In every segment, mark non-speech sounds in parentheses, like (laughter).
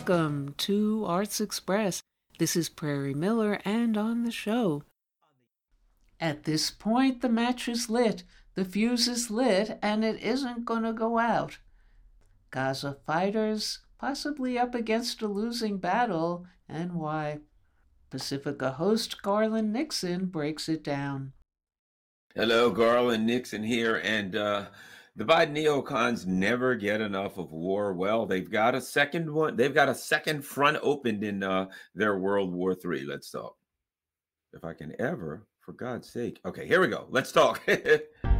welcome to Arts Express. This is Prairie Miller, and on the show. At this point, the match is lit, the fuse is lit, and it isn't going to go out. Gaza fighters possibly up against a losing battle, and why. Pacifica host Garland Nixon breaks it down. Hello, Garland Nixon here, and uh, the Biden neocons never get enough of war. Well, they've got a second one. They've got a second front opened in uh, their World War III. Let's talk. If I can ever, for God's sake. Okay, here we go. Let's talk. (laughs)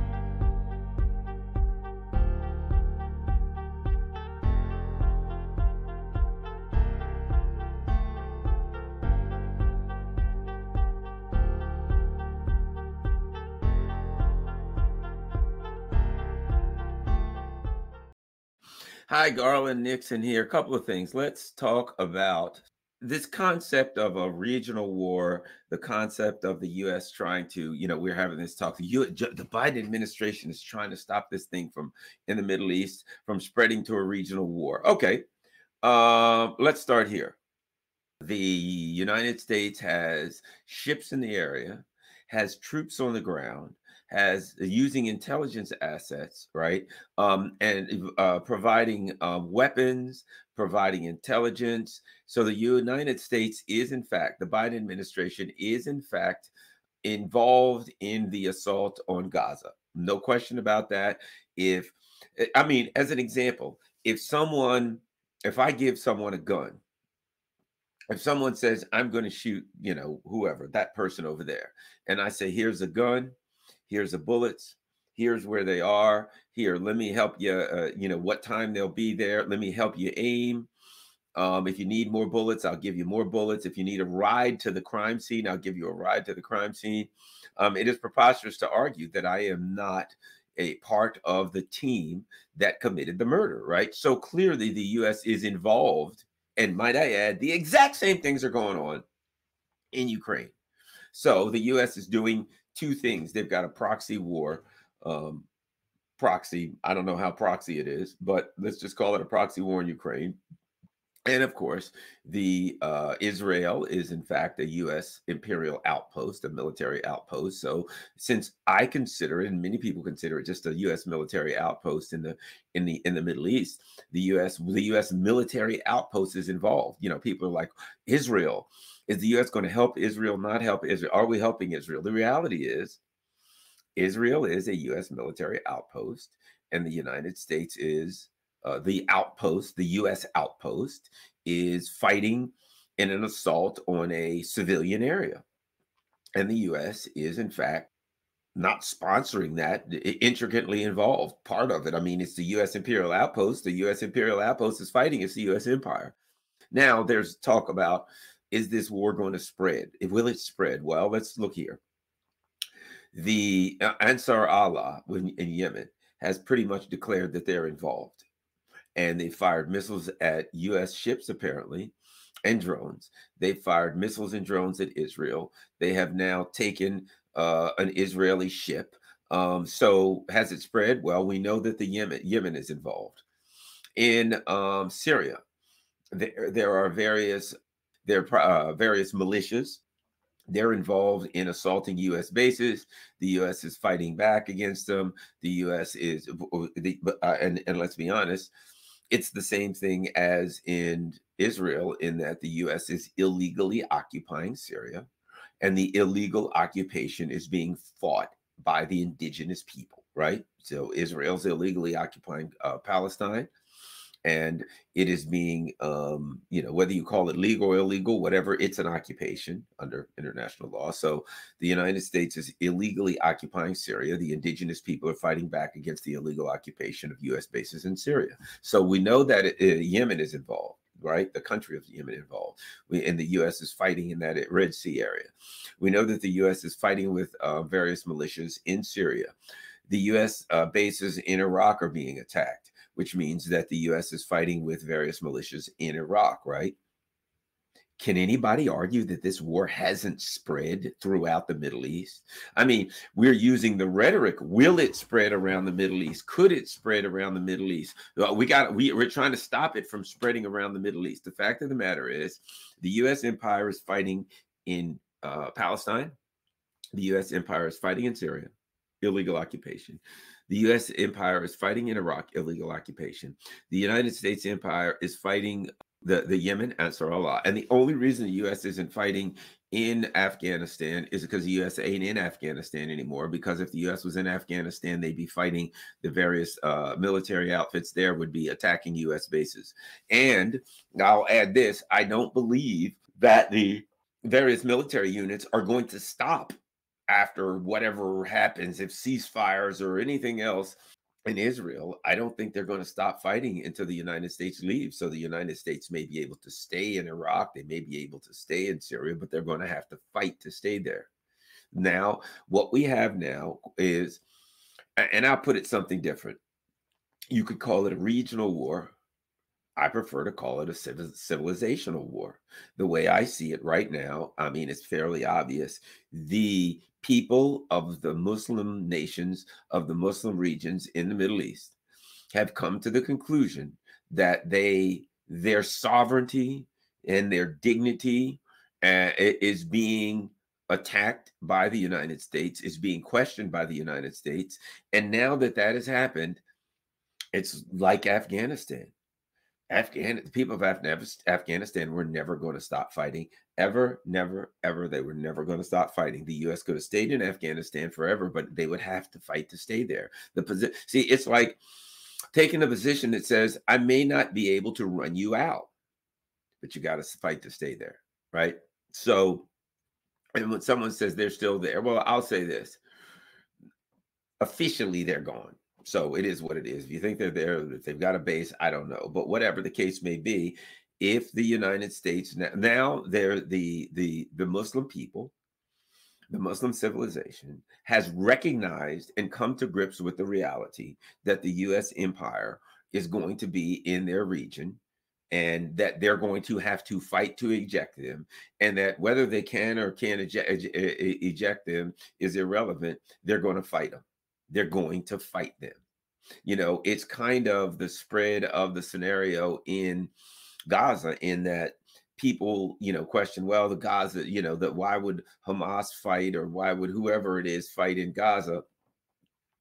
Hi, Garland Nixon here. A couple of things. Let's talk about this concept of a regional war, the concept of the U.S. trying to, you know, we're having this talk. The, the Biden administration is trying to stop this thing from in the Middle East from spreading to a regional war. Okay, uh, let's start here. The United States has ships in the area, has troops on the ground, has uh, using intelligence assets, right, um, and uh, providing uh, weapons, providing intelligence. So the United States is, in fact, the Biden administration is, in fact, involved in the assault on Gaza. No question about that. If eh, I mean, as an example, if someone, if I give someone a gun, if someone says i'm going to shoot you know whoever that person over there and i say here's a gun here's the bullets. Here's where they are. Here let me help you uh, you know what time they'll be there. Let me help you aim. Um, if you need more bullets i'll give you more bullets. If you need a ride to the crime scene i'll give you a ride to the crime scene. Um, it is preposterous to argue that i am not a part of the team that committed the murder right? So clearly the us is involved and might i add the exact same things are going on in ukraine. So the us is doing two things. They've got a proxy war. Um, proxy, I don't know how proxy it is, but let's just call it a proxy war in Ukraine. And of course, the uh, Israel is in fact a U.S. imperial outpost, a military outpost. So, since I consider it, and many people consider it, just a U.S. military outpost in the in the in the Middle East, the U.S. the U.S. military outpost is involved. You know, people are like Israel is the U.S. going to help Israel, not help Israel? Are we helping Israel? The reality is, Israel is a U.S. military outpost, and the United States is uh, the outpost, the U.S. outpost is fighting in an assault on a civilian area. And the U.S. is, in fact, not sponsoring that, intricately involved. Part of it, I mean, it's the U.S. Imperial Outpost. The U.S. Imperial Outpost is fighting, it's the U.S. Empire. Now, there's talk about is this war going to spread? Will it spread? Well, let's look here. The uh, Ansar Allah in Yemen has pretty much declared that they're involved. And they fired missiles at US ships, apparently, and drones. They fired missiles and drones at Israel. They have now taken uh, an Israeli ship. Um, so has it spread? Well, we know that the Yemen Yemen is involved. In um, Syria, there, there are various there are uh, various militias. They're involved in assaulting U.S. bases. The U.S. is fighting back against them. The U.S. is, uh, and, and let's be honest, it's the same thing as in Israel, in that the U.S. is illegally occupying Syria, and the illegal occupation is being fought by the indigenous people, right? So Israel's illegally occupying uh, Palestine and it is being um, you know whether you call it legal or illegal whatever it's an occupation under international law so the united states is illegally occupying syria the indigenous people are fighting back against the illegal occupation of us bases in syria so we know that it, uh, yemen is involved right? The country of Yemen involved. We, and the U.S. is fighting in that Red Sea area. We know that the U.S. is fighting with uh, various militias in Syria. The U.S. Uh, bases in Iraq are being attacked which means that the US is fighting with various militias in Iraq, right? can anybody argue that this war hasn't spread throughout the Middle East? I mean, we're using the rhetoric. Will it spread around the Middle East? Could it spread around the Middle East? We got we, we're trying to stop it from spreading around the Middle East. The fact of the matter is, the U.S. empire is fighting in uh, Palestine. The U.S. empire is fighting in Syria, illegal occupation. The U.S. empire is fighting in Iraq, illegal occupation. The United States empire is fighting the, the Yemen, Ansar Allah. And the only reason the U.S. isn't fighting in Afghanistan is because the U.S. ain't in Afghanistan anymore. Because if the U.S. was in Afghanistan, they'd be fighting the various uh, military outfits there would be attacking U.S. bases. And I'll add this: I don't believe that the various military units are going to stop after whatever happens if ceasefires or anything else in Israel, I don't think they're going to stop fighting until the United States leaves. So the United States may be able to stay in Iraq, they may be able to stay in Syria, but they're going to have to fight to stay there. Now, what we have now is, and I'll put it something different. You could call it a regional war. I prefer to call it a civilizational war. The way I see it right now, I mean, it's fairly obvious. The people of the Muslim nations, of the Muslim regions in the Middle East, have come to the conclusion that they their sovereignty and their dignity uh, is being attacked by the United States, is being questioned by the United States, and now that that has happened, it's like Afghanistan. Afghan the people of Afghanistan were never going to stop fighting ever, never, ever. They were never going to stop fighting. The U.S. could have stayed in Afghanistan forever, but they would have to fight to stay there. The position, see, it's like taking a position that says, "I may not be able to run you out, but you got to fight to stay there," right? So, and when someone says they're still there, well, I'll say this: officially, they're gone so it is what it is. If you think they're there, if they've got a base, I don't know. But whatever the case may be, if the United States now they're the the the Muslim people, the Muslim civilization has recognized and come to grips with the reality that the U.S. empire is going to be in their region and that they're going to have to fight to eject them and that whether they can or can't eject, eject them is irrelevant they're going to fight them they're going to fight them. You know, it's kind of the spread of the scenario in Gaza in that people, you know, question, well, the Gaza, you know, that why would Hamas fight or why would whoever it is fight in Gaza?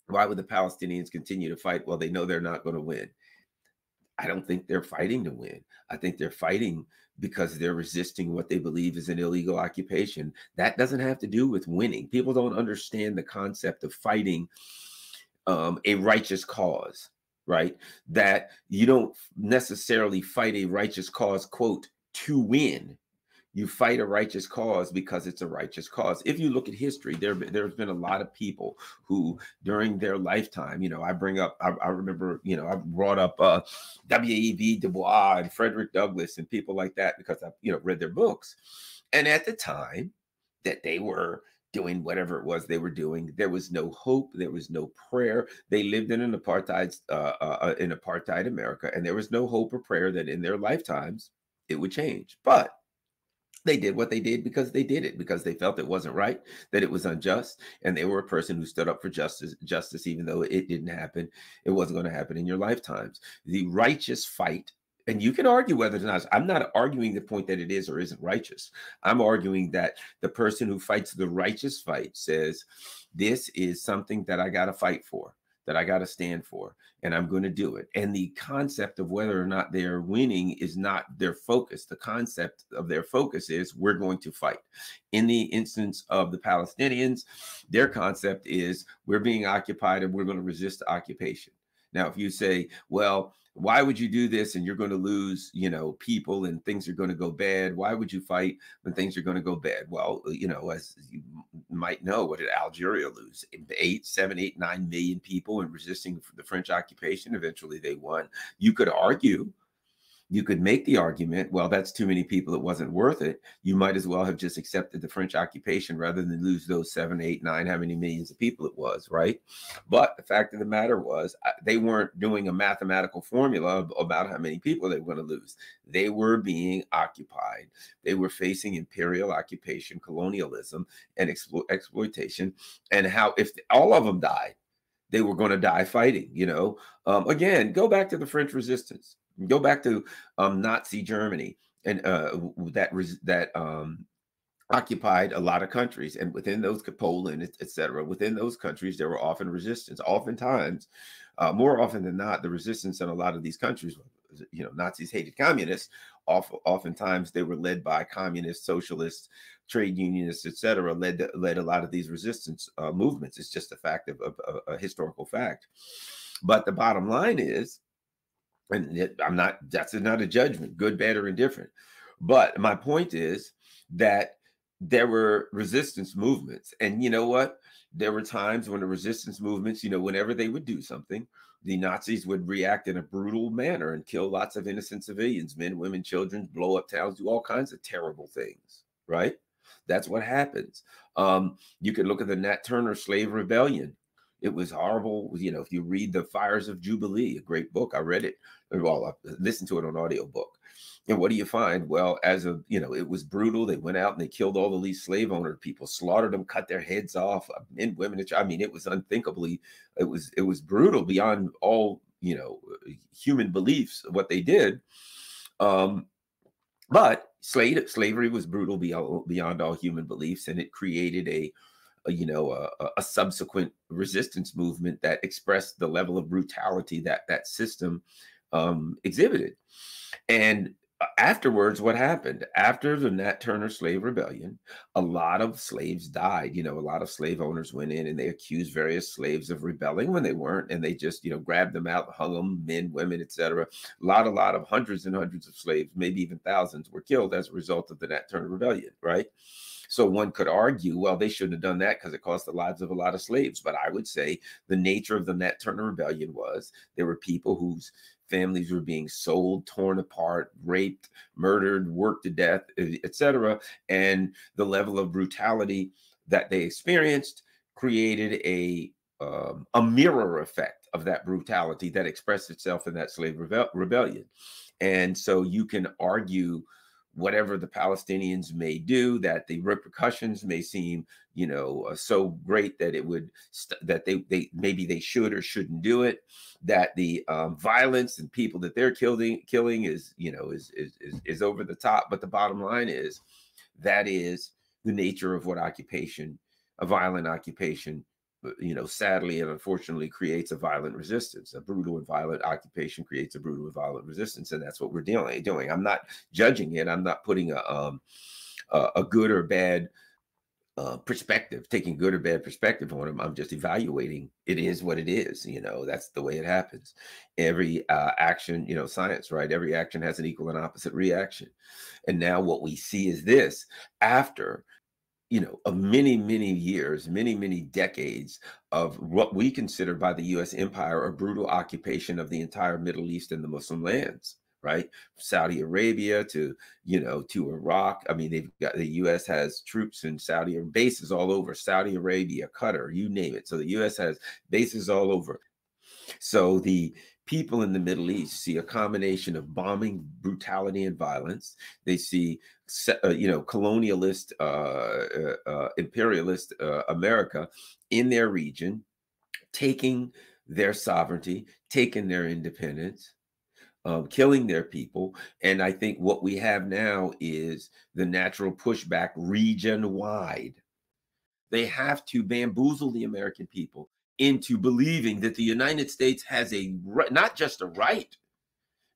Why would the Palestinians continue to fight? Well, they know they're not going to win. I don't think they're fighting to win. I think they're fighting because they're resisting what they believe is an illegal occupation. That doesn't have to do with winning. People don't understand the concept of fighting um, a righteous cause, right? That you don't necessarily fight a righteous cause, quote, to win you fight a righteous cause because it's a righteous cause. If you look at history, there there's been a lot of people who during their lifetime, you know, I bring up, I, I remember, you know, I brought up uh, W.E.B. Du Bois and Frederick Douglass and people like that because I, you know, read their books. And at the time that they were doing whatever it was they were doing, there was no hope, there was no prayer. They lived in an apartheid, uh, uh, uh in apartheid America, and there was no hope or prayer that in their lifetimes it would change. But they did what they did because they did it because they felt it wasn't right that it was unjust and they were a person who stood up for justice justice even though it didn't happen it wasn't going to happen in your lifetimes. The righteous fight and you can argue whether or not i'm not arguing the point that it is or isn't righteous. I'm arguing that the person who fights the righteous fight says this is something that i got to fight for that I got to stand for, and I'm going to do it. And the concept of whether or not they're winning is not their focus. The concept of their focus is we're going to fight. In the instance of the Palestinians, their concept is we're being occupied and we're going to resist the occupation. Now, if you say, well, why would you do this and you're going to lose you know people and things are going to go bad? Why would you fight when things are going to go bad? Well you know as you might know what did algeria lose? Eight seven eight nine million people in resisting the french occupation eventually they won. You could argue you could make the argument, well, that's too many people. It wasn't worth it. You might as well have just accepted the French occupation rather than lose those seven, eight, nine, how many millions of people it was, right? But the fact of the matter was, uh, they weren't doing a mathematical formula about how many people they were going to lose. They were being occupied. They were facing imperial occupation, colonialism, and explo- exploitation. And how, if all of them died, they were going to die fighting. You know, um, again, go back to the French Resistance Go back to um, Nazi Germany and uh, that that um, occupied a lot of countries, and within those Poland, etc. Within those countries, there were often resistance. Oftentimes, uh, more often than not, the resistance in a lot of these countries, you know, Nazis hated communists. oftentimes, they were led by communists, socialists, trade unionists, etc. Led led a lot of these resistance uh, movements. It's just a fact of, of, of a historical fact. But the bottom line is and it, I'm not, that's not a judgment, good, bad, or indifferent. But my point is that there were resistance movements. And you know what? There were times when the resistance movements, you know, whenever they would do something, the Nazis would react in a brutal manner and kill lots of innocent civilians, men, women, children, blow up towns, do all kinds of terrible things, right? That's what happens. Um, you could look at the Nat Turner slave rebellion. It was horrible. You know, if you read The Fires of Jubilee, a great book, I read it well, I listened to it on audiobook. And what do you find? Well, as a you know, it was brutal. They went out and they killed all the least slave owner people, slaughtered them, cut their heads off, uh, men, women. I mean, it was unthinkably, it was it was brutal beyond all you know human beliefs. What they did, um, but slave slavery was brutal beyond beyond all human beliefs, and it created a a, you know a, a, subsequent resistance movement that expressed the level of brutality that that system um, exhibited. And uh, afterwards, what happened? After the Nat Turner slave rebellion, a lot of slaves died. You know, a lot of slave owners went in and they accused various slaves of rebelling when they weren't, and they just, you know, grabbed them out, hung them, men, women, etc. A lot, a lot of hundreds and hundreds of slaves, maybe even thousands, were killed as a result of the Nat Turner rebellion, right? So one could argue, well, they shouldn't have done that because it cost the lives of a lot of slaves. But I would say the nature of the Nat Turner rebellion was there were people whose families were being sold, torn apart, raped, murdered, worked to death, etc. And the level of brutality that they experienced created a um, a mirror effect of that brutality that expressed itself in that slave rebellion. And so you can argue whatever the Palestinians may do, that the repercussions may seem, you know, uh, so great that it would st- that they they maybe they should or shouldn't do it. That the um, violence and people that they're killing killing is you know is, is is is over the top. But the bottom line is that is the nature of what occupation, a violent occupation, you know, sadly and unfortunately creates a violent resistance. A brutal and violent occupation creates a brutal and violent resistance, and that's what we're dealing doing. I'm not judging it. I'm not putting a um, a, a good or bad uh, perspective, taking good or bad perspective on them. I'm just evaluating. It is what it is. You know, that's the way it happens. Every uh, action, you know, science, right? Every action has an equal and opposite reaction. And now what we see is this after you know, of many, many years, many, many decades of what we consider by the US empire a brutal occupation of the entire Middle East and the Muslim lands, right? Saudi Arabia to, you know, to Iraq. I mean, they've got the US has troops in Saudi bases all over Saudi Arabia, Qatar, you name it. So the US has bases all over. So the people in the Middle East see a combination of bombing, brutality, and violence. They see, you know, colonialist, uh, uh, uh, imperialist uh, America in their region, taking their sovereignty, taking their independence. Um, killing their people. And I think what we have now is the natural pushback region wide. They have to bamboozle the American people into believing that the United States has a not just a right,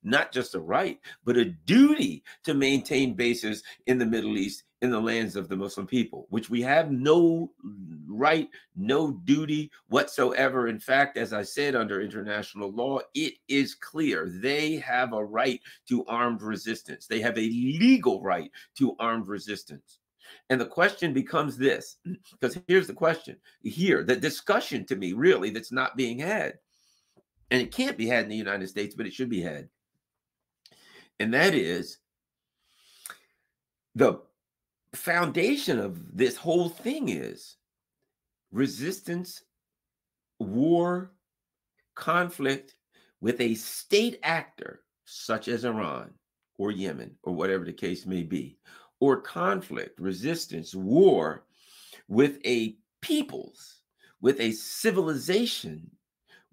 not just a right, but a duty to maintain bases in the Middle East in the lands of the Muslim people, which we have no right, no duty whatsoever. In fact, as I said, under international law, it is clear they have a right to armed resistance. They have a legal right to armed resistance. And the question becomes this (clears throat) because here's the question here, the discussion to me, really, that's not being had. And it can't be had in the United States, but it should be had. And that is the foundation of this whole thing is resistance, war, conflict with a state actor such as Iran or Yemen or whatever the case may be, or conflict, resistance, war with a peoples, with a civilization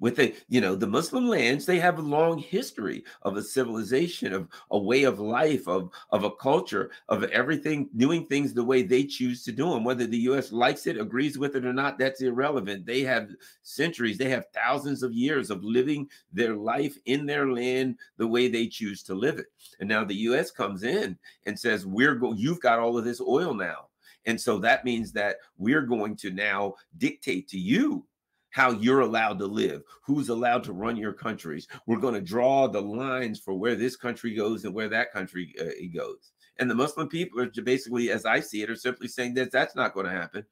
with a you know the muslim lands they have a long history of a civilization of a way of life of of a culture of everything doing things the way they choose to do them whether the us likes it agrees with it or not that's irrelevant. They have centuries they have thousands of years of living their life in their land the way they choose to live it. And now the us comes in and says we're go- you've got all of this oil now. And so that means that we're going to now dictate to you how you're allowed to live, who's allowed to run your countries. We're going to draw the lines for where this country goes and where that country uh, goes. And the Muslim people are basically, as I see it, are simply saying that that's not going to happen.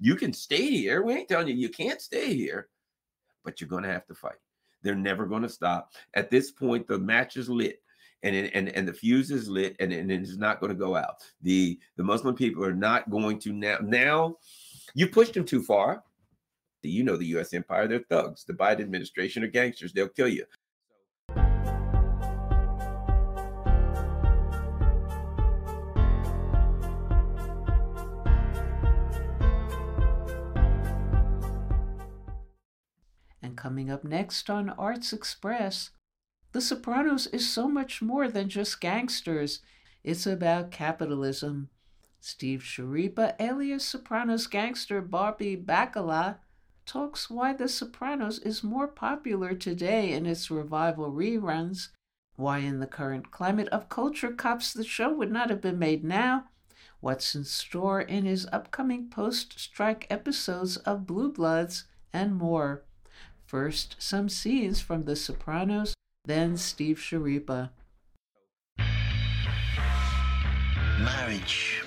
You can stay here. We ain't telling you you can't stay here, but you're going to have to fight. They're never going to stop. At this point, the match is lit. And, and and the fuse is lit and, and it's not going to go out. The the Muslim people are not going to now now you pushed them too far you know the U.S. empire, they're thugs. The Biden administration are gangsters. They'll kill you. And coming up next on Arts Express, The Sopranos is so much more than just gangsters. It's about capitalism. Steve Schirripa, alias Sopranos gangster Bobby Bacala, talks why The Sopranos is more popular today in its revival reruns, why in the current climate of culture cops the show would not have been made now, what's in store in his upcoming post strike episodes of Blue Bloods, and more. First, some scenes from The Sopranos, then Steve Schirripa. Marriage,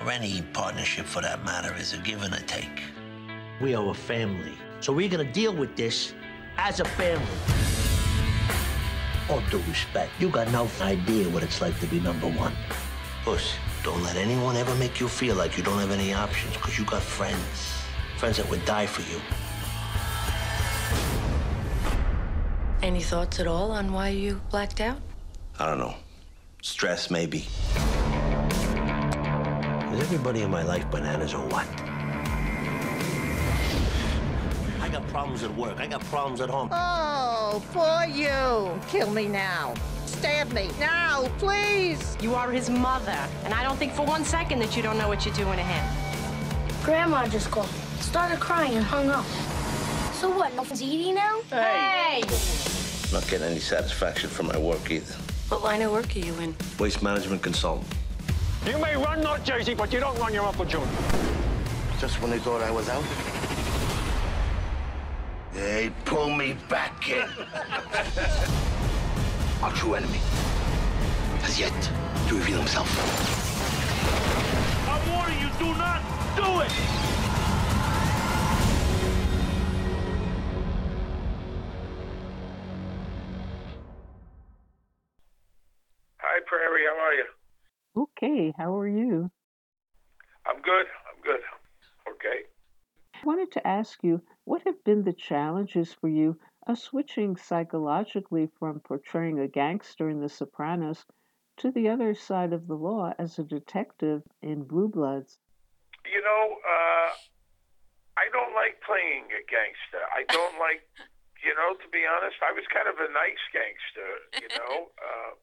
or any partnership for that matter, is a give and a take. We are a family. So we're gonna deal with this as a family. All due respect, you got no idea what it's like to be number one. Puss, don't let anyone ever make you feel like you don't have any options, because you got friends. Friends that would die for you. Any thoughts at all on why you blacked out? I don't know. Stress, maybe. Is everybody in my life bananas or what? Problems at work. I got problems at home. Oh, for you. Kill me now. Stab me now, please. You are his mother, and I don't think for one second that you don't know what you're doing to him. Grandma just called, started crying, and hung up. So what? Nothing's eating now? Hey! Not getting any satisfaction from my work either. What line of work are you in? Waste management consultant. You may run North Jersey, but you don't run your Uncle June. Just when they thought I was out, they pull me back in. (laughs) Our true enemy has yet to reveal himself. I warn you, do not do it! Hi, Prairie. How are you? Okay, how are you? I'm good. I'm good. I wanted to ask you what have been the challenges for you of switching psychologically from portraying a gangster in The Sopranos to the other side of the law as a detective in Blue Bloods? You know, uh, I don't like playing a gangster. I don't (laughs) like, you know, to be honest, I was kind of a nice gangster, you know, (laughs) uh,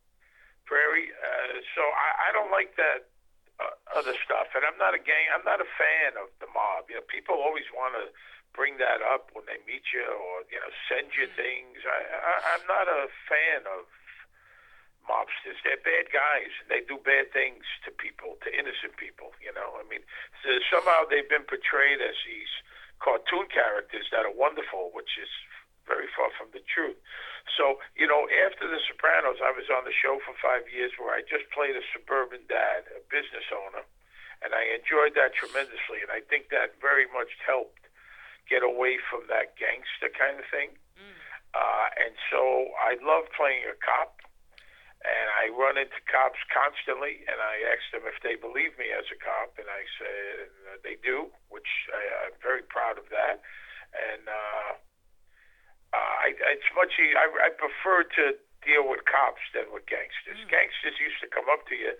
Prairie. Uh, so I, I don't like that uh, other stuff. And I'm not a gang. I'm not a fan of the mob. You know, people always want to bring that up when they meet you, or you know, send you things. I, I I'm not a fan of mobsters. They're bad guys, and they do bad things to people, to innocent people. You know, I mean, so somehow they've been portrayed as these cartoon characters that are wonderful, which is very far from the truth. So, you know, after The Sopranos, I was on the show for five years where I just played a suburban dad, a business owner, and I enjoyed that tremendously. And I think that very much helped get away from that gangster kind of thing. Mm. Uh, and so I love playing a cop, and I run into cops constantly, and I ask them if they believe me as a cop, and I said uh, they do, which I, I'm very proud of that. And uh, uh, I, it's much easier. I, I prefer to deal with cops than with gangsters. Mm. Gangsters used to come up to you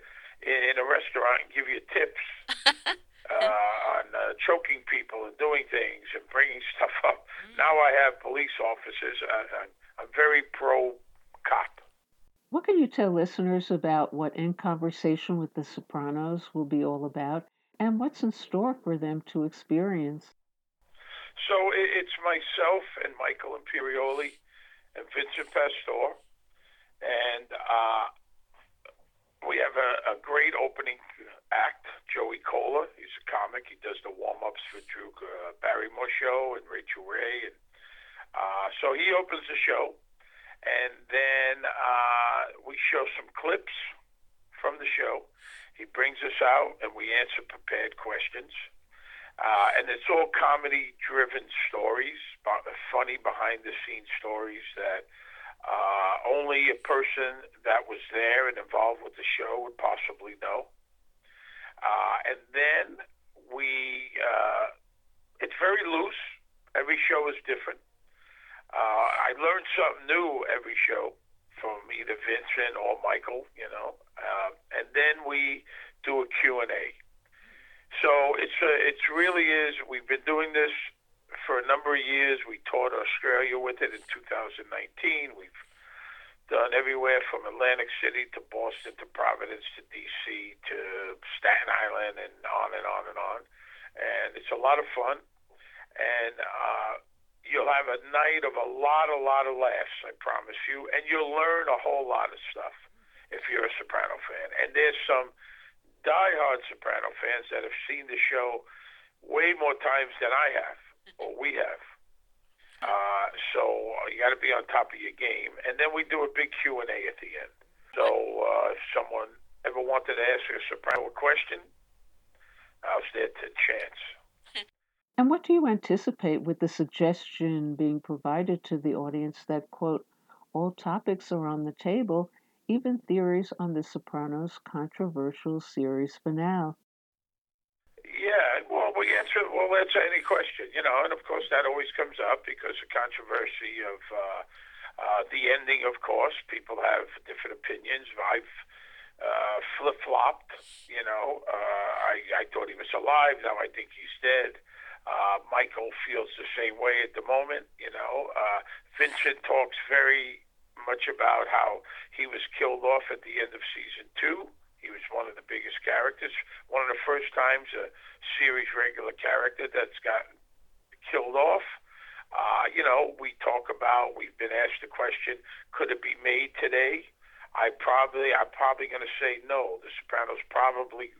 in, in a restaurant and give you tips. (laughs) uh, on uh, choking people and doing things and bringing (laughs) stuff up. Mm. Now I have police officers. Uh, I'm, I'm very pro cop. What can you tell listeners about what In Conversation with the Sopranos will be all about and what's in store for them to experience? So it's myself and Michael Imperioli and Vincent Pastore. And uh, we have a, a, great opening act, Joey Kola. He's a comic. He does the warm ups for Drew uh, Barrymore and Rachael Ray. And, uh, so he opens the show and then uh, we show some clips from the show. He brings us out, and we answer prepared questions. Uh, and it's all comedy-driven stories, funny behind-the-scenes stories that uh, only a person that was there and involved with the show would possibly know. Uh, and then we, uh, it's very loose. Every show is different. Uh, I learned something new every show from either Vincent or Michael, you know, uh, and then we do a Q and A. So it's a, it's really is. We've been doing this for a number of years. We toured Australia with it in 2019. We've done everywhere from Atlantic City to Boston to Providence to DC to Staten Island and on and on and on. And it's a lot of fun. And uh, You'll have a night of a lot, a lot of laughs, I promise you, and you'll learn a whole lot of stuff if you're a Soprano fan. And there's some diehard Soprano fans that have seen the show way more times than I have, or we have. Uh, so you got to be on top of your game, and then we do a big Q and A at the end. So uh, if someone ever wanted to ask a Soprano question, I was there to chance. (laughs) And what do you anticipate with the suggestion being provided to the audience that, quote, all topics are on the table, even theories on The Sopranos' controversial series finale? Yeah, well, we answer, we'll answer any question, you know, and of course that always comes up because the controversy of uh, uh, the ending, of course. People have different opinions. I've uh, flip flopped, you know. Uh, I, I thought he was alive, now I think he's dead. Uh, Michael feels the same way at the moment. You know, uh, Vincent talks very much about how he was killed off at the end of season two. He was one of the biggest characters, one of the first times a series regular character that's gotten killed off. Uh, you know, we talk about. We've been asked the question: Could it be made today? I probably, I'm probably going to say no. The Sopranos probably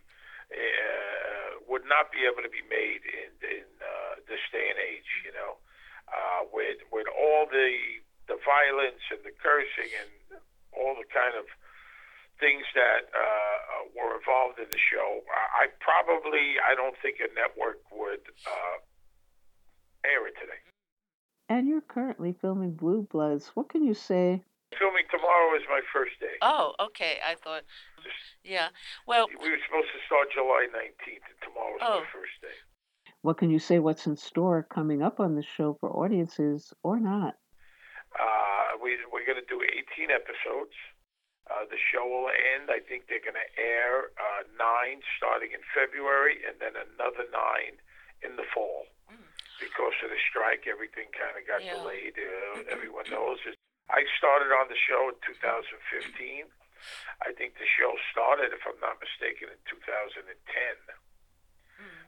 uh, would not be able to be made in, in uh, this day and age. You know, uh, with with all the the violence and the cursing and all the kind of things that uh, were involved in the show, I, I probably I don't think a network would uh, air it today. And you're currently filming Blue Bloods. What can you say Filming tomorrow is my first day. Oh, okay. I thought, yeah. Well, we were supposed to start July 19th, and tomorrow is oh. my first day. What can you say? What's in store coming up on the show for audiences or not? Uh, we, we're going to do 18 episodes. Uh, the show will end. I think they're going to air uh, nine starting in February, and then another nine in the fall. Mm. Because of the strike, everything kind of got yeah. delayed. Uh, everyone knows it's I started on the show in 2015. I think the show started, if I'm not mistaken, in 2010.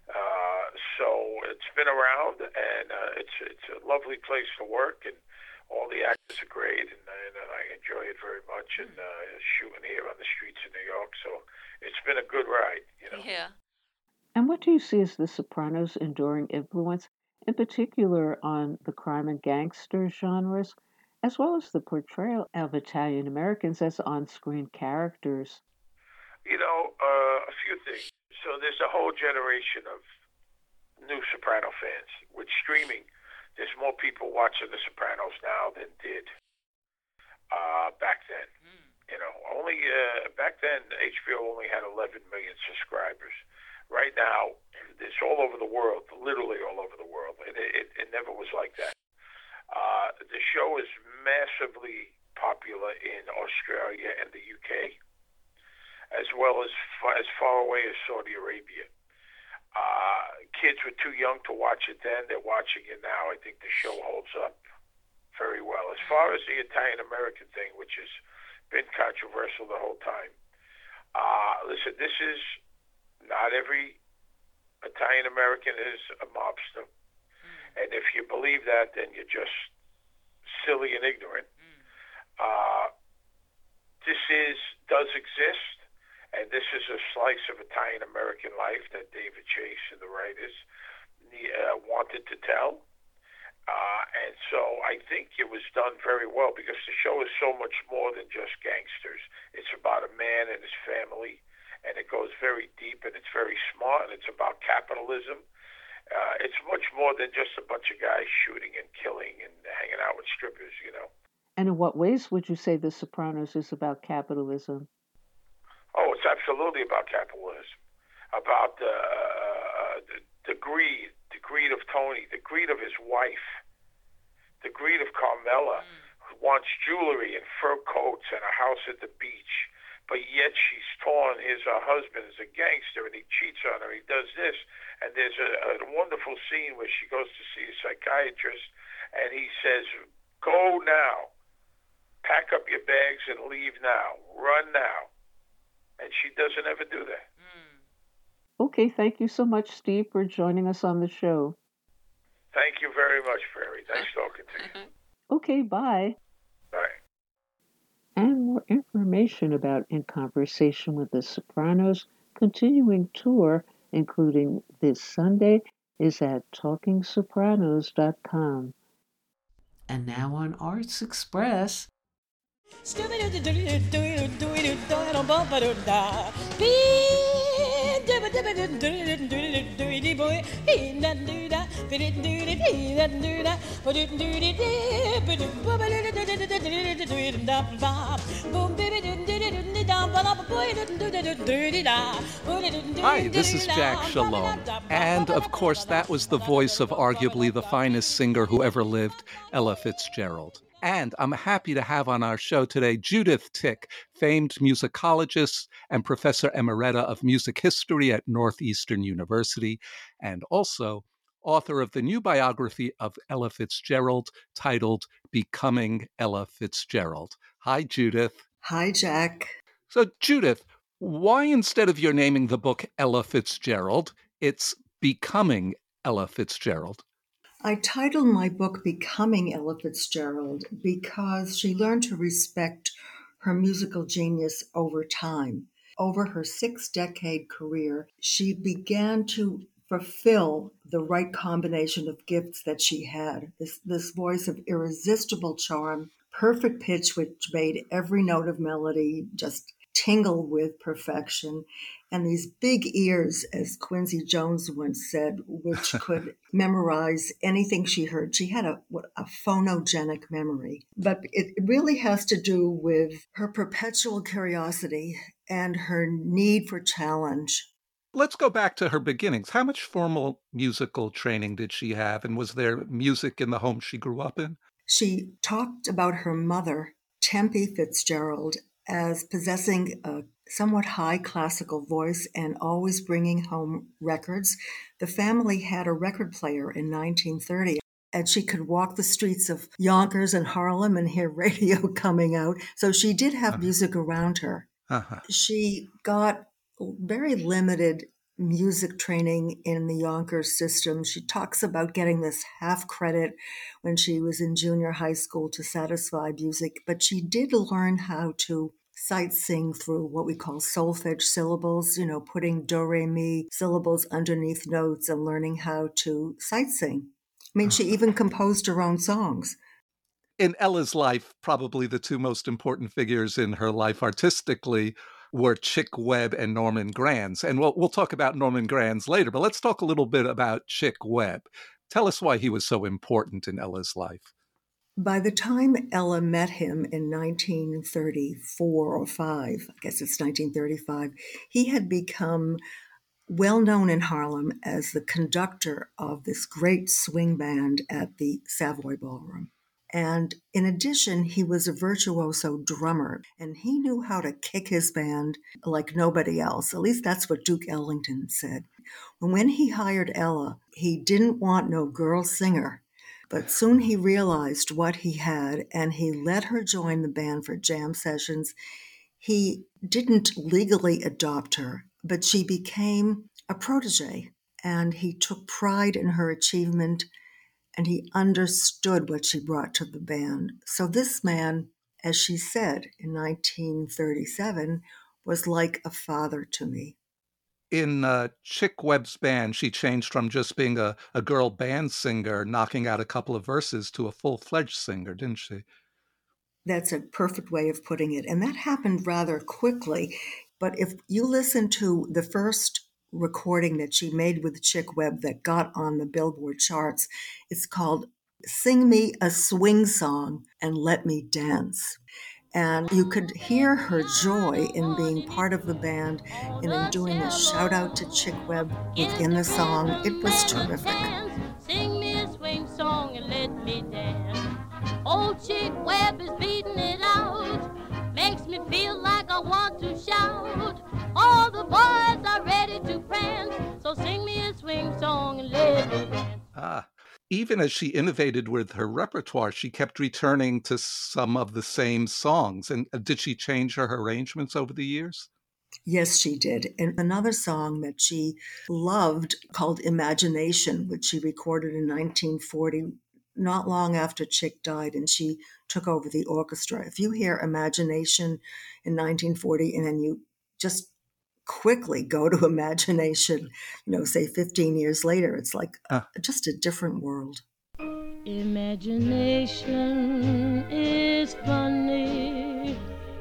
Uh, so it's been around, and uh, it's it's a lovely place to work, and all the actors are great, and, and I enjoy it very much. And uh, shooting here on the streets of New York, so it's been a good ride, you know. Yeah. And what do you see as The Sopranos' enduring influence, in particular on the crime and gangster genres? as well as the portrayal of Italian Americans as on screen characters? You know, uh, a few things. So there's a whole generation of new Soprano fans. With streaming, there's more people watching The Sopranos now than did uh, back then. Mm. You know, only uh, back then HBO only had 11 million subscribers. Right now, it's all over the world, literally all over the world. It, it, it never was like that. Uh, the show is massively popular in Australia and the UK, as well as far, as far away as Saudi Arabia. Uh, kids were too young to watch it then. They're watching it now. I think the show holds up very well. As far as the Italian American thing, which has been controversial the whole time, uh, listen, this is not every Italian American is a mobster. And if you believe that, then you're just silly and ignorant. Uh, this is does exist, and this is a slice of Italian American life that David Chase and the writers uh, wanted to tell. Uh, and so I think it was done very well because the show is so much more than just gangsters. It's about a man and his family, and it goes very deep and it's very smart, and it's about capitalism uh, it's much more than just a bunch of guys shooting and killing and hanging out with strippers, you know. And in what ways would you say The Sopranos is about capitalism? Oh, it's absolutely about capitalism, about uh, the, the greed, the greed of Tony, the greed of his wife, the greed of Carmela, mm. who wants jewelry and fur coats and a house at the beach but yet she's torn. His her husband is a gangster and he cheats on her. He does this, and there's a, a wonderful scene where she goes to see a psychiatrist, and he says, "Go now, pack up your bags and leave now, run now," and she doesn't ever do that. Mm. Okay, thank you so much, Steve, for joining us on the show. Thank you very much, Prairie. Nice (laughs) talking to you. okay, bye. Bye. And more information about In Conversation with the Sopranos continuing tour, including this Sunday, is at talkingsopranos.com. And now on Arts Express. Hi, this is Jack Shalom. And of course, that was the voice of arguably the finest singer who ever lived, Ella Fitzgerald. And I'm happy to have on our show today Judith Tick, famed musicologist and professor emerita of music history at Northeastern University, and also author of the new biography of Ella Fitzgerald titled Becoming Ella Fitzgerald. Hi, Judith. Hi, Jack. So, Judith, why instead of your naming the book Ella Fitzgerald, it's Becoming Ella Fitzgerald? I titled my book Becoming Ella Fitzgerald because she learned to respect her musical genius over time. Over her six decade career, she began to fulfill the right combination of gifts that she had this, this voice of irresistible charm, perfect pitch, which made every note of melody just tingle with perfection, and these big ears, as Quincy Jones once said, which (laughs) could memorize anything she heard. She had a, a phonogenic memory. But it really has to do with her perpetual curiosity and her need for challenge. Let's go back to her beginnings. How much formal musical training did she have? And was there music in the home she grew up in? She talked about her mother, Tempie Fitzgerald, as possessing a somewhat high classical voice and always bringing home records. The family had a record player in 1930 and she could walk the streets of Yonkers and Harlem and hear (laughs) radio coming out. So she did have uh-huh. music around her. Uh-huh. She got very limited music training in the Yonkers system. She talks about getting this half credit when she was in junior high school to satisfy music, but she did learn how to sight sing through what we call solfege syllables, you know, putting do re mi syllables underneath notes and learning how to sight sing. I mean, she uh-huh. even composed her own songs. In Ella's life, probably the two most important figures in her life artistically were Chick Webb and Norman Granz. And we'll, we'll talk about Norman Granz later, but let's talk a little bit about Chick Webb. Tell us why he was so important in Ella's life. By the time Ella met him in 1934 or 5, I guess it's 1935, he had become well known in Harlem as the conductor of this great swing band at the Savoy Ballroom. And in addition, he was a virtuoso drummer and he knew how to kick his band like nobody else. At least that's what Duke Ellington said. When he hired Ella, he didn't want no girl singer. But soon he realized what he had and he let her join the band for jam sessions. He didn't legally adopt her, but she became a protege and he took pride in her achievement and he understood what she brought to the band. So this man, as she said in 1937, was like a father to me. In uh, Chick Webb's band, she changed from just being a, a girl band singer, knocking out a couple of verses, to a full fledged singer, didn't she? That's a perfect way of putting it. And that happened rather quickly. But if you listen to the first recording that she made with Chick Webb that got on the Billboard charts, it's called Sing Me a Swing Song and Let Me Dance. And you could hear her joy in being part of the band and in doing a shout out to Chick Webb within the song. It was terrific. Sing me a swing song and let me dance. Old Chick Webb is beating even as she innovated with her repertoire, she kept returning to some of the same songs. And uh, did she change her arrangements over the years? Yes, she did. And another song that she loved called Imagination, which she recorded in 1940, not long after Chick died, and she took over the orchestra. If you hear Imagination in 1940 and then you just quickly go to (laughs) imagination, you know, say 15 years later, it's like uh. just a different world. Imagination is funny.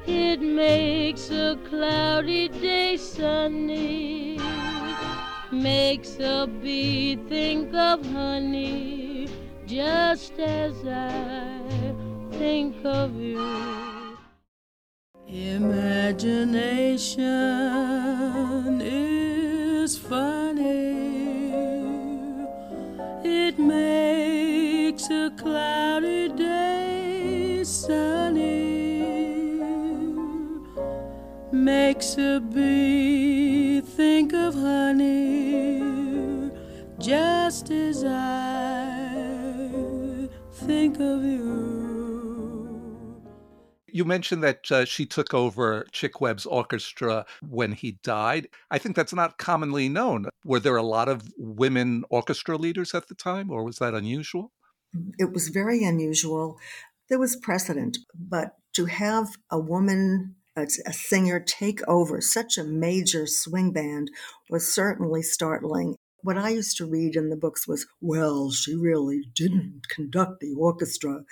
It makes a cloudy day sunny. Makes a bee think of honey just as I think of you. Imagination is funny. It makes a cloudy day sunny. Makes a bee think of honey just as I think of you you mentioned that uh, she took over Chick Webb's orchestra when he died. I think that's not commonly known. Were there a lot of women orchestra leaders at the time, or was that unusual? It was very unusual. There was precedent, but to have a woman a, a, singer take over such a major swing band was certainly startling what I used to read in the books was, well, she really didn't conduct the orchestra,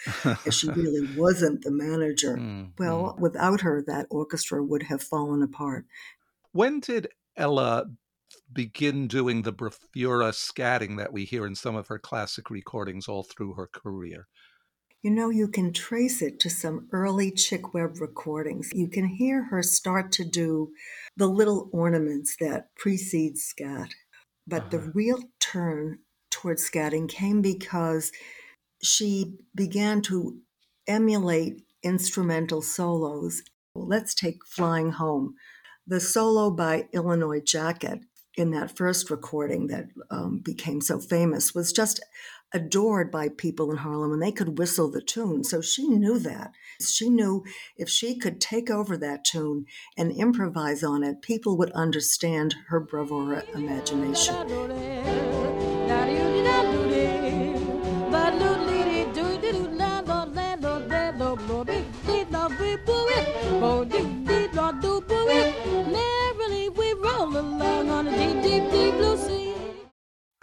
she really (laughs) wasn't the manager. Mm, well, mm. without her, that orchestra would have fallen apart. When did Ella begin doing the bravura scatting that we hear in some of her classic recordings all through her career? You know, you can trace it to some early Chick Webb recordings. You can hear her start to do the little ornaments that precede scat. But uh-huh. the real turn towards scatting came because she began to emulate instrumental solos. Let's take Flying Home. The solo by Illinois Jacquet in that first recording that um, became so famous was just adored by people in Harlem and they could whistle the tune. So she knew that. She knew if she could take over that tune and improvise on it, people would understand her bravura imagination.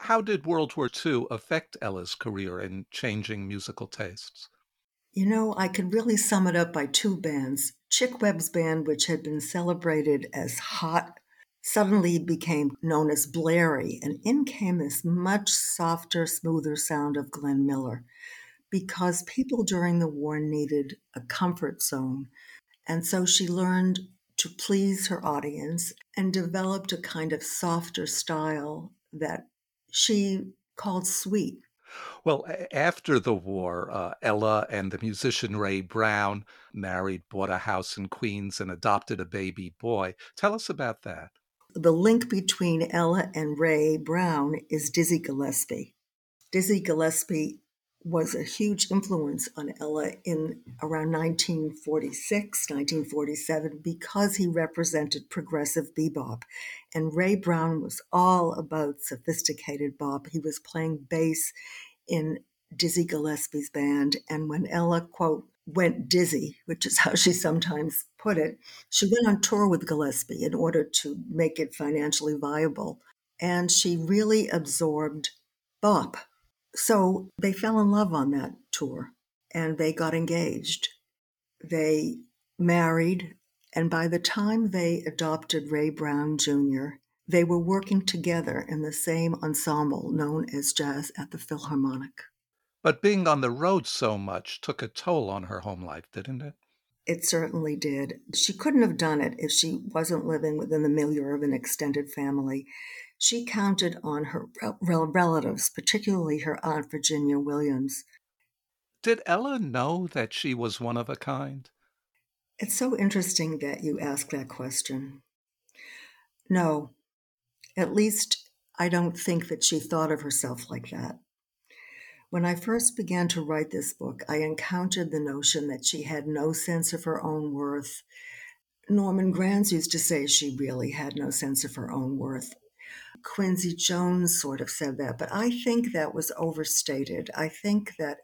How did World War II affect Ella's career in changing musical tastes? You know, I could really sum it up by two bands. Chick Webb's band, which had been celebrated as hot, suddenly became known as Blairy, and in came this much softer, smoother sound of Glenn Miller. because people during the war needed a comfort zone. And so she learned to please her audience and developed a kind of softer style that she called sweet. Well, after the war, uh, Ella and the musician Ray Brown married, bought a house in Queens, and adopted a baby boy. Tell us about that. The link between Ella and Ray Brown is Dizzy Gillespie. Dizzy Gillespie was a huge influence on Ella in around 1946, 1947, because he represented progressive bebop. And Ray Brown was all about sophisticated bop. He was playing bass in Dizzy Gillespie's band. And when Ella, quote, went dizzy, which is how she sometimes put it, she went on tour with Gillespie in order to make it financially viable. And she really absorbed bop so they fell in love on that tour and they got engaged. They married, and by the time they adopted Ray Brown Jr., they were working together in the same ensemble known as Jazz at the Philharmonic. But being on the road so much took a toll on her home life, didn't it? It certainly did. She couldn't have done it if she wasn't living within the milieu of an extended family. She counted on her relatives, particularly her Aunt Virginia Williams. Did Ella know that she was one of a kind? It's so interesting that you ask that question. No, at least I don't think that she thought of herself like that. When I first began to write this book, I encountered the notion that she had no sense of her own worth. Norman Granz used to say she really had no sense of her own worth. Quincy Jones sort of said that, but I think that was overstated. I think that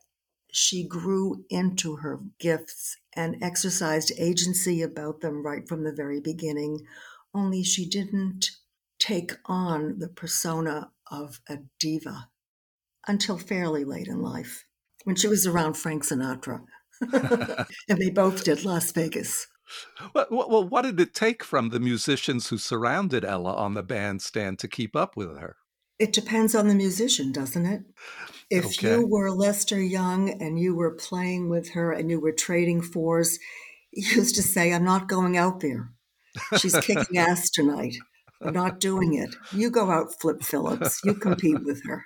she grew into her gifts and exercised agency about them right from the very beginning, only she didn't take on the persona of a diva until fairly late in life, when she was around Frank Sinatra. (laughs) and they both did Las Vegas. Well, well, what did it take from the musicians who surrounded Ella on the bandstand to keep up with her? It depends on the musician, doesn't it? If okay. you were Lester Young and you were playing with her and you were trading fours, (laughs) you used to say, I'm not going out there. She's kicking (laughs) ass tonight. I'm not doing it. You go out, Flip Phillips. You compete with her.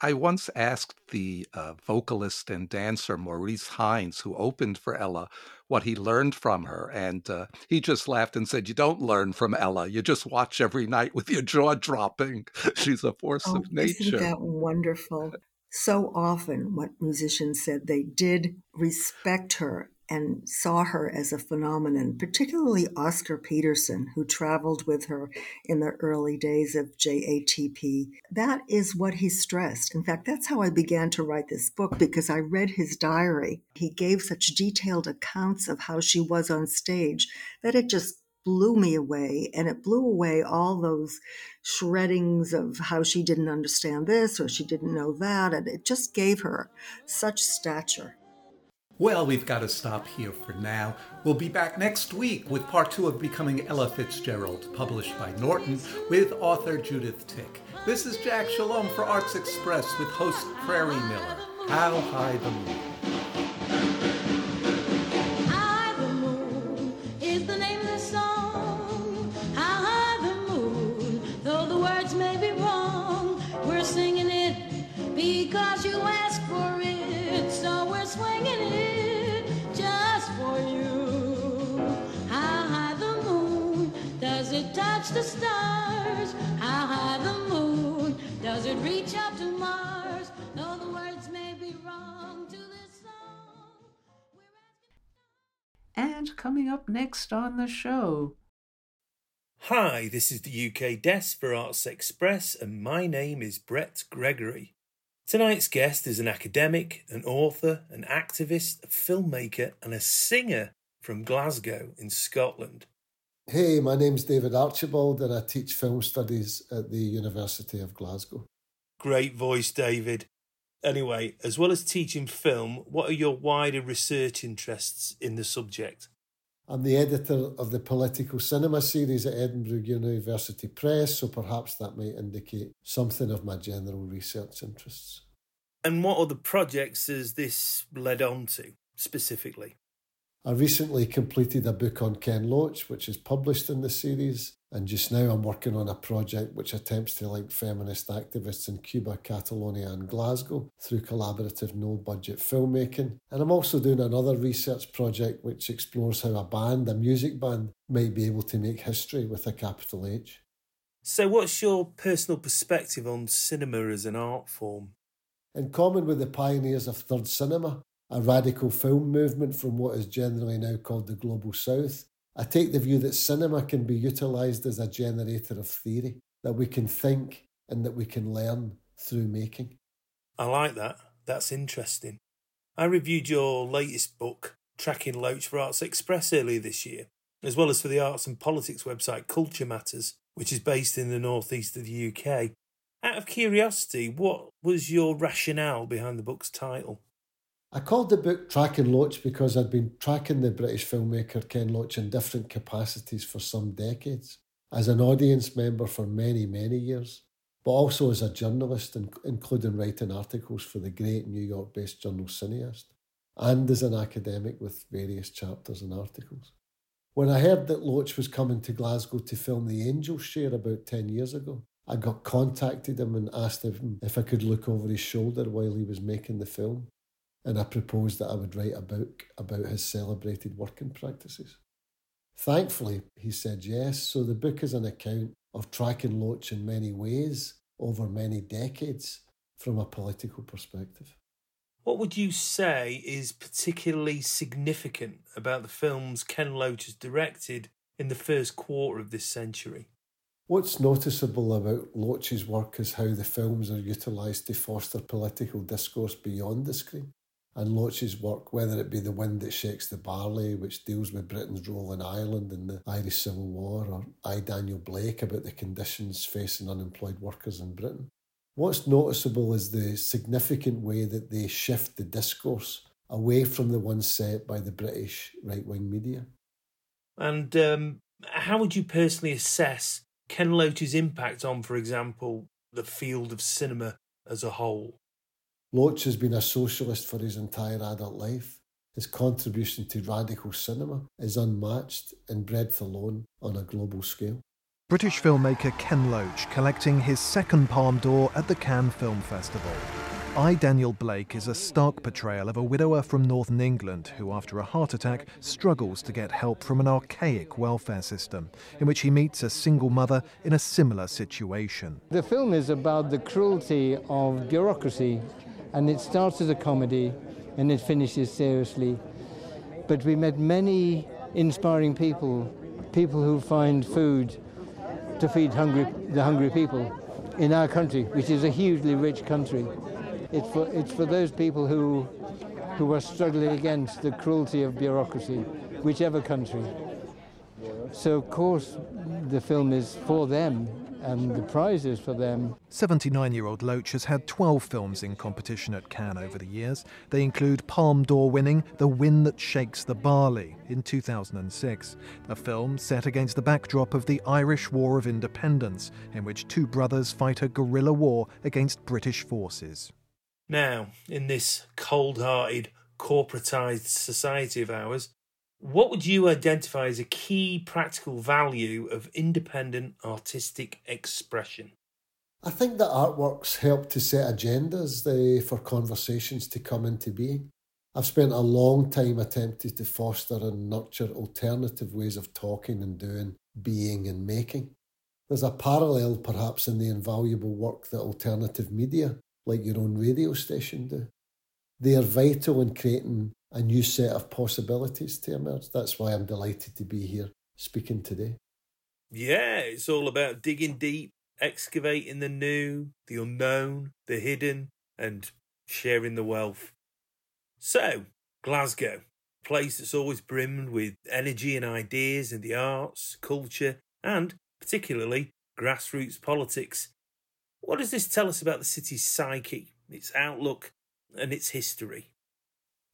I once asked the uh, vocalist and dancer Maurice Hines, who opened for Ella, what he learned from her. And uh, he just laughed and said, You don't learn from Ella. You just watch every night with your jaw dropping. (laughs) She's a force oh, of nature. Isn't that wonderful? So often, what musicians said, they did respect her and saw her as a phenomenon, particularly Oscar Peterson, who traveled with her in the early days of JATP. That is what he stressed. In fact, that's how I began to write this book because I read his diary. He gave such detailed accounts of how she was on stage that it just blew me away and it blew away all those shreddings of how she didn't understand this or she didn't know that and it just gave her such stature well, we've got to stop here for now. We'll be back next week with part two of Becoming Ella Fitzgerald, published by Norton, with author Judith Tick. This is Jack Shalom for Arts Express with host Prairie Miller. How high the moon? The stars? How high the moon? Does it reach up to Mars? Though the words may be wrong to this song. And coming up next on the show. Hi, this is the UK Desk for Arts Express, and my name is Brett Gregory. Tonight's guest is an academic, an author, an activist, a filmmaker, and a singer from Glasgow in Scotland. Hey, my name's David Archibald, and I teach film studies at the University of Glasgow. Great voice, David. Anyway, as well as teaching film, what are your wider research interests in the subject? I'm the editor of the political cinema series at Edinburgh University Press, so perhaps that might indicate something of my general research interests. And what other projects has this led on to specifically? I recently completed a book on Ken Loach, which is published in the series, and just now I'm working on a project which attempts to link feminist activists in Cuba, Catalonia, and Glasgow through collaborative no budget filmmaking. And I'm also doing another research project which explores how a band, a music band, might be able to make history with a capital H. So, what's your personal perspective on cinema as an art form? In common with the pioneers of third cinema, a radical film movement from what is generally now called the Global South. I take the view that cinema can be utilised as a generator of theory, that we can think and that we can learn through making. I like that. That's interesting. I reviewed your latest book, Tracking Loach for Arts Express, earlier this year, as well as for the arts and politics website Culture Matters, which is based in the northeast of the UK. Out of curiosity, what was your rationale behind the book's title? I called the book Tracking Loach because I'd been tracking the British filmmaker Ken Loach in different capacities for some decades, as an audience member for many, many years, but also as a journalist, including writing articles for the great New York based journal Cineaste, and as an academic with various chapters and articles. When I heard that Loach was coming to Glasgow to film The Angel Share about 10 years ago, I got contacted him and asked him if I could look over his shoulder while he was making the film and I proposed that I would write a book about his celebrated working practices. Thankfully, he said yes, so the book is an account of tracking Loach in many ways over many decades from a political perspective. What would you say is particularly significant about the films Ken Loach has directed in the first quarter of this century? What's noticeable about Loach's work is how the films are utilised to foster political discourse beyond the screen and Loach's work, whether it be The Wind That Shakes the Barley, which deals with Britain's role in Ireland in the Irish Civil War, or I, Daniel Blake, about the conditions facing unemployed workers in Britain. What's noticeable is the significant way that they shift the discourse away from the one set by the British right wing media. And um, how would you personally assess Ken Loach's impact on, for example, the field of cinema as a whole? Loach has been a socialist for his entire adult life. His contribution to radical cinema is unmatched in breadth alone on a global scale. British filmmaker Ken Loach collecting his second Palme d'Or at the Cannes Film Festival. I, Daniel Blake, is a stark portrayal of a widower from northern England who, after a heart attack, struggles to get help from an archaic welfare system, in which he meets a single mother in a similar situation. The film is about the cruelty of bureaucracy and it starts as a comedy and it finishes seriously. But we met many inspiring people, people who find food to feed hungry, the hungry people in our country, which is a hugely rich country. It's for, it's for those people who, who are struggling against the cruelty of bureaucracy, whichever country. So, of course, the film is for them and the prizes for them. 79 year old Loach has had 12 films in competition at Cannes over the years. They include Palme d'Or winning The Wind That Shakes the Barley in 2006, a film set against the backdrop of the Irish War of Independence, in which two brothers fight a guerrilla war against British forces. Now, in this cold hearted, corporatised society of ours, what would you identify as a key practical value of independent artistic expression? I think that artworks help to set agendas uh, for conversations to come into being. I've spent a long time attempting to foster and nurture alternative ways of talking and doing, being and making. There's a parallel perhaps in the invaluable work that alternative media, like your own radio station, do. They are vital in creating a new set of possibilities to emerge. That's why I'm delighted to be here speaking today. Yeah, it's all about digging deep, excavating the new, the unknown, the hidden, and sharing the wealth. So, Glasgow, place that's always brimmed with energy and ideas in the arts, culture, and particularly grassroots politics. What does this tell us about the city's psyche, its outlook, and its history?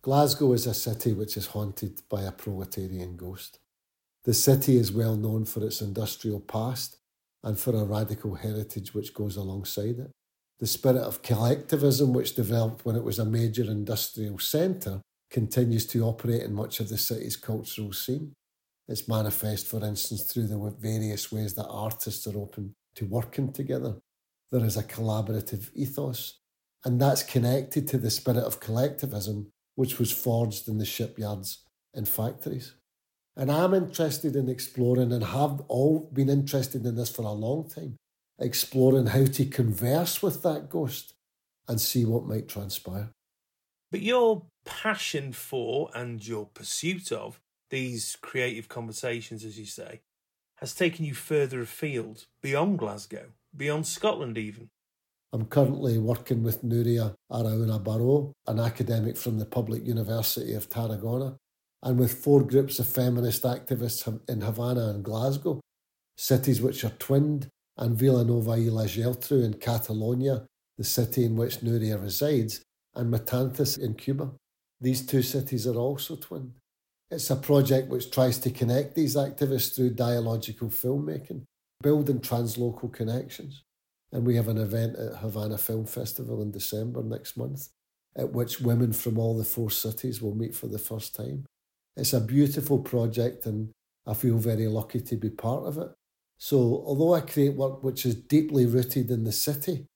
Glasgow is a city which is haunted by a proletarian ghost. The city is well known for its industrial past and for a radical heritage which goes alongside it. The spirit of collectivism, which developed when it was a major industrial centre, continues to operate in much of the city's cultural scene. It's manifest, for instance, through the various ways that artists are open to working together. There is a collaborative ethos, and that's connected to the spirit of collectivism, which was forged in the shipyards and factories. And I'm interested in exploring and have all been interested in this for a long time, exploring how to converse with that ghost and see what might transpire. But your passion for and your pursuit of these creative conversations, as you say, has taken you further afield, beyond Glasgow, beyond Scotland even. I'm currently working with Nuria Arauna Baró, an academic from the Public University of Tarragona, and with four groups of feminist activists in Havana and Glasgow, cities which are twinned, and Vilanova i la Geltrú in Catalonia, the city in which Nuria resides, and Matanzas in Cuba. These two cities are also twinned. It's a project which tries to connect these activists through dialogical filmmaking, building translocal connections. And we have an event at Havana Film Festival in December next month, at which women from all the four cities will meet for the first time. It's a beautiful project, and I feel very lucky to be part of it. So, although I create work which is deeply rooted in the city,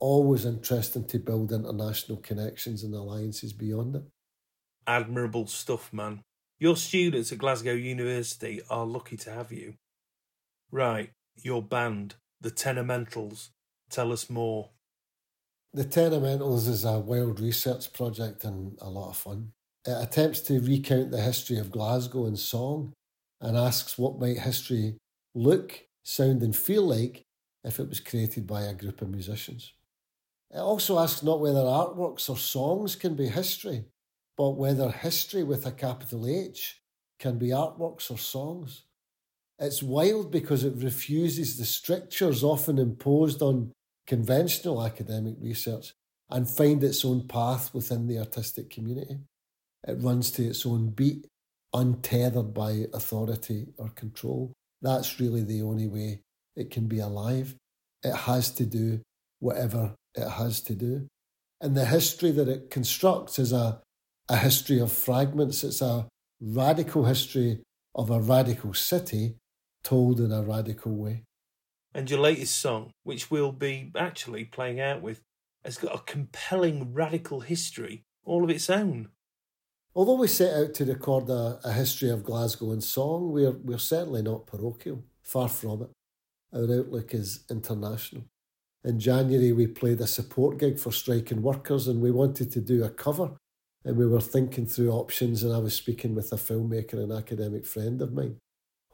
always interesting to build international connections and alliances beyond it. Admirable stuff, man. Your students at Glasgow University are lucky to have you. Right, your band, the Tenementals. Tell us more. The Tenementals is a wild research project and a lot of fun. It attempts to recount the history of Glasgow in song and asks what might history look, sound, and feel like if it was created by a group of musicians. It also asks not whether artworks or songs can be history, but whether history with a capital H can be artworks or songs. It's wild because it refuses the strictures often imposed on conventional academic research and find its own path within the artistic community. It runs to its own beat, untethered by authority or control. That's really the only way it can be alive. It has to do whatever it has to do. And the history that it constructs is a, a history of fragments. It's a radical history of a radical city told in a radical way. And your latest song, which we'll be actually playing out with, has got a compelling radical history all of its own. Although we set out to record a, a history of Glasgow in song, we're, we're certainly not parochial. Far from it. Our outlook is international. In January, we played a support gig for striking workers and we wanted to do a cover. And we were thinking through options, and I was speaking with a filmmaker and academic friend of mine,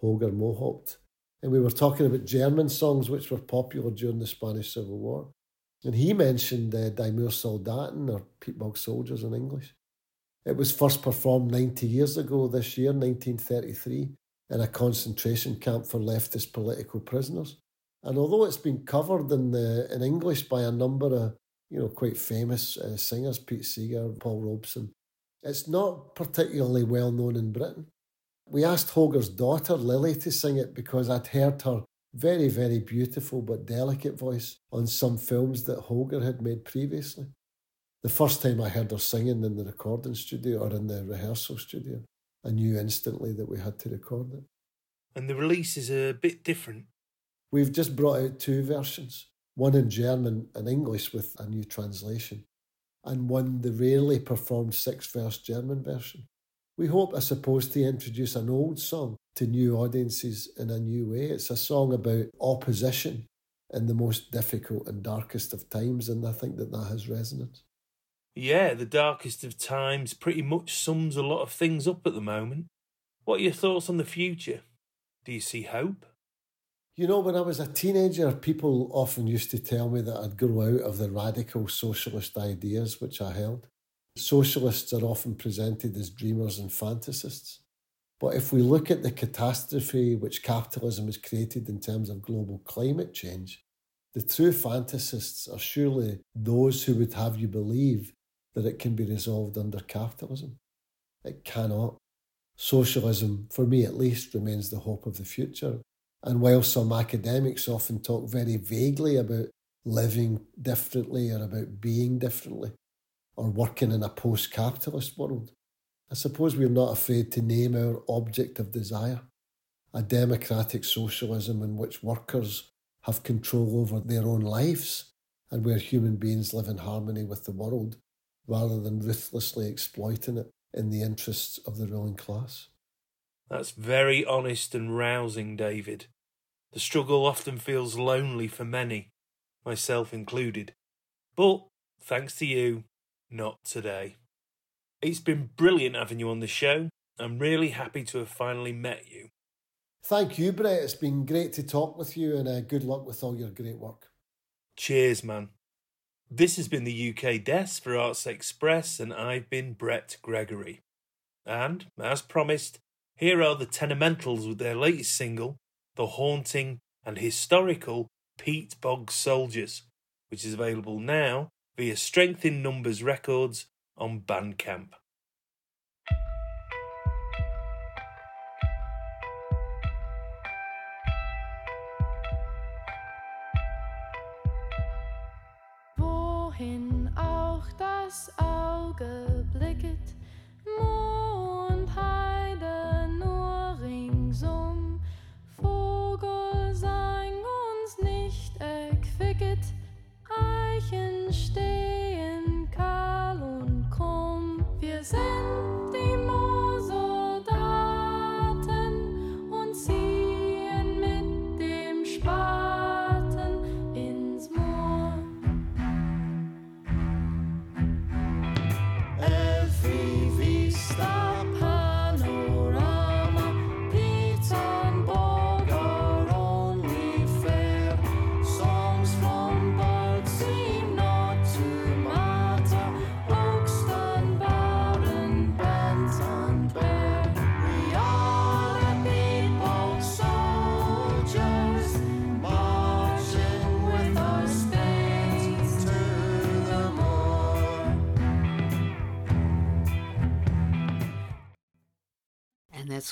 Holger Mohaupt. And we were talking about German songs which were popular during the Spanish Civil War. And he mentioned uh, Die Moorsoldaten, or Peat Bog Soldiers in English. It was first performed 90 years ago this year, 1933, in a concentration camp for leftist political prisoners. And although it's been covered in, the, in English by a number of you know quite famous uh, singers, Pete Seeger, Paul Robeson, it's not particularly well known in Britain. We asked Holger's daughter Lily to sing it because I'd heard her very, very beautiful but delicate voice on some films that Holger had made previously the first time I heard her singing in the recording studio or in the rehearsal studio, I knew instantly that we had to record it. And the release is a bit different. We've just brought out two versions one in German and English with a new translation, and one the rarely performed six verse German version. We hope, I suppose, to introduce an old song to new audiences in a new way. It's a song about opposition in the most difficult and darkest of times, and I think that that has resonance. Yeah, the darkest of times pretty much sums a lot of things up at the moment. What are your thoughts on the future? Do you see hope? You know, when I was a teenager, people often used to tell me that I'd grow out of the radical socialist ideas which I held. Socialists are often presented as dreamers and fantasists. But if we look at the catastrophe which capitalism has created in terms of global climate change, the true fantasists are surely those who would have you believe that it can be resolved under capitalism. It cannot. Socialism, for me at least, remains the hope of the future. And while some academics often talk very vaguely about living differently or about being differently or working in a post capitalist world. I suppose we're not afraid to name our object of desire a democratic socialism in which workers have control over their own lives and where human beings live in harmony with the world rather than ruthlessly exploiting it in the interests of the ruling class. That's very honest and rousing, David. The struggle often feels lonely for many, myself included. But, thanks to you, not today. It's been brilliant having you on the show. I'm really happy to have finally met you. Thank you, Brett. It's been great to talk with you and uh, good luck with all your great work. Cheers, man. This has been the UK Desk for Arts Express, and I've been Brett Gregory. And, as promised, here are the Tenementals with their latest single, the haunting and historical Peat Bog Soldiers, which is available now via Strength in Numbers Records on Bandcamp. Wohin auch das Auge